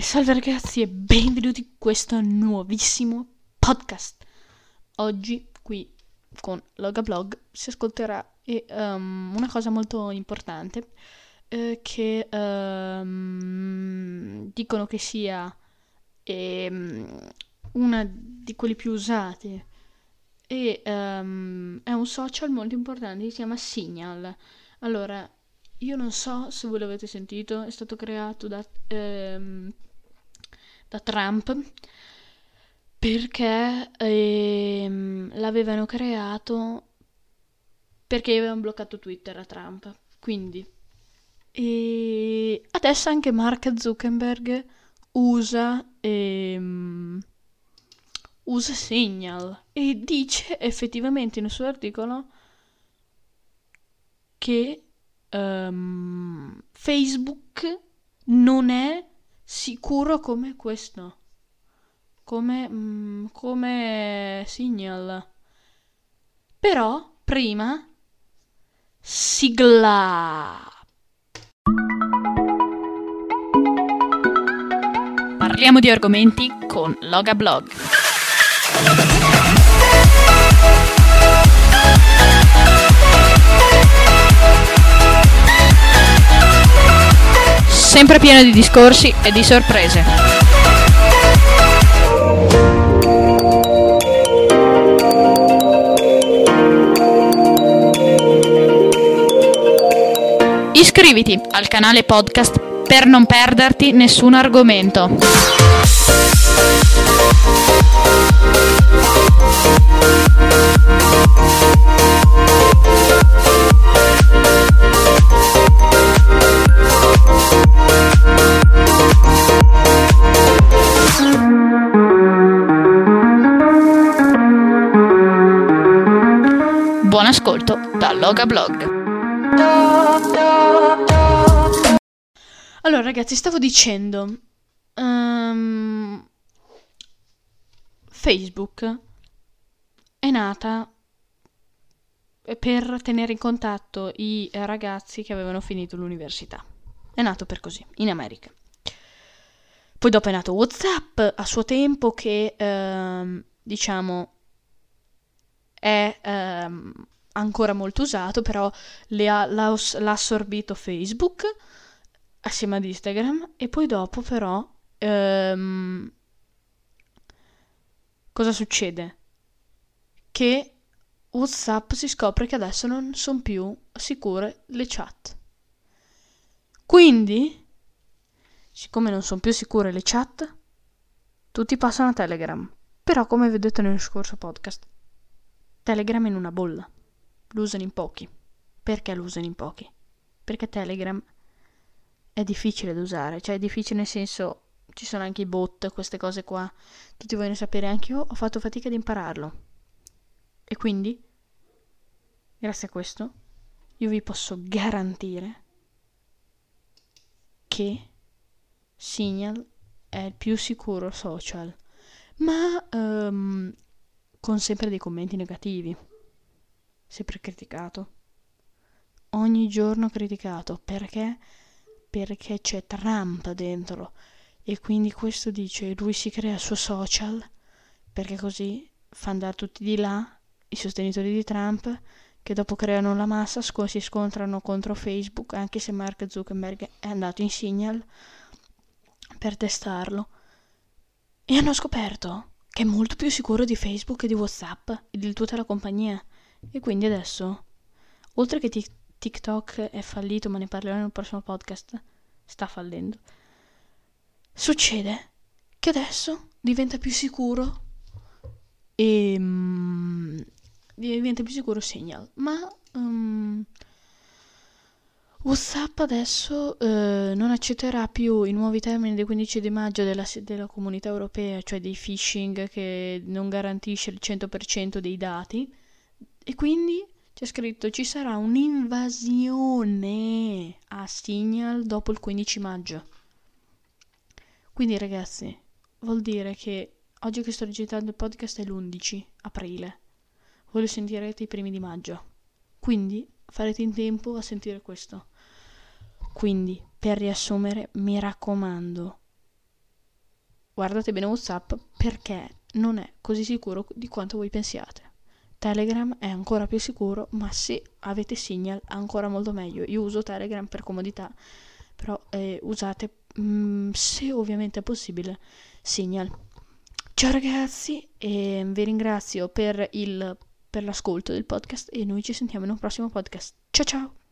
Salve ragazzi e benvenuti in questo nuovissimo podcast. Oggi qui con Loga Blog si ascolterà e, um, una cosa molto importante eh, che um, dicono che sia eh, una di quelle più usate e um, è un social molto importante, si chiama Signal. Allora, io non so se voi l'avete sentito, è stato creato da, ehm, da Trump perché ehm, l'avevano creato perché avevano bloccato Twitter a Trump. Quindi, e adesso anche Mark Zuckerberg usa, ehm, usa Signal e dice effettivamente nel suo articolo che um, Facebook non è sicuro come questo. Come, mm, come Signal. Però, prima, sigla. Parliamo di argomenti con Loga Blog. Sempre pieno di discorsi e di sorprese. Iscriviti al canale podcast per non perderti nessun argomento. Ascolto da Loga Blog. Allora ragazzi, stavo dicendo... Um, Facebook è nata per tenere in contatto i ragazzi che avevano finito l'università. È nato per così, in America. Poi dopo è nato WhatsApp a suo tempo che, ehm, diciamo, è ehm, ancora molto usato, però ha, l'ha, l'ha, assorbito Facebook assieme ad Instagram e poi dopo però ehm, cosa succede? Che WhatsApp si scopre che adesso non sono più sicure le chat. Quindi, siccome non sono più sicure le chat, tutti passano a Telegram. Però, come vedete nel scorso podcast, Telegram è in una bolla. Lo usano in pochi. Perché lo usano in pochi? Perché Telegram è difficile da usare, cioè è difficile nel senso ci sono anche i bot, queste cose qua. Tutti vogliono sapere, anche io ho fatto fatica ad impararlo. E quindi, grazie a questo, io vi posso garantire che Signal è il più sicuro social. Ma um, con sempre dei commenti negativi. Sempre criticato. Ogni giorno criticato. Perché? Perché c'è Trump dentro. E quindi questo dice, lui si crea il suo social, perché così fa andare tutti di là, i sostenitori di Trump, che dopo creano la massa, si scontrano contro Facebook, anche se Mark Zuckerberg è andato in Signal per testarlo. E hanno scoperto che è molto più sicuro di Facebook e di WhatsApp e di tutta la compagnia. E quindi adesso, oltre che t- TikTok è fallito, ma ne parlerò nel prossimo podcast, sta fallendo, succede che adesso diventa più sicuro e um, diventa più sicuro Signal. Ma um, WhatsApp adesso eh, non accetterà più i nuovi termini del 15 di maggio della, della, comunità europea, cioè dei phishing che non garantisce il 100% dei dati e quindi c'è scritto ci sarà un'invasione a Signal dopo il 15 maggio. Quindi ragazzi, vuol dire che oggi che sto registrando il podcast è l'11 aprile. Voi lo sentirete i primi di maggio. Quindi farete in tempo a sentire questo. Quindi, per riassumere, mi raccomando, guardate bene WhatsApp perché non è così sicuro di quanto voi pensiate. Telegram è ancora più sicuro, ma se avete Signal ancora molto meglio. Io uso Telegram per comodità, però eh, usate, mh, mm, se ovviamente è possibile, Signal. Ciao ragazzi, e vi ringrazio per, il, per l'ascolto del podcast e noi ci sentiamo in un prossimo podcast. Ciao ciao!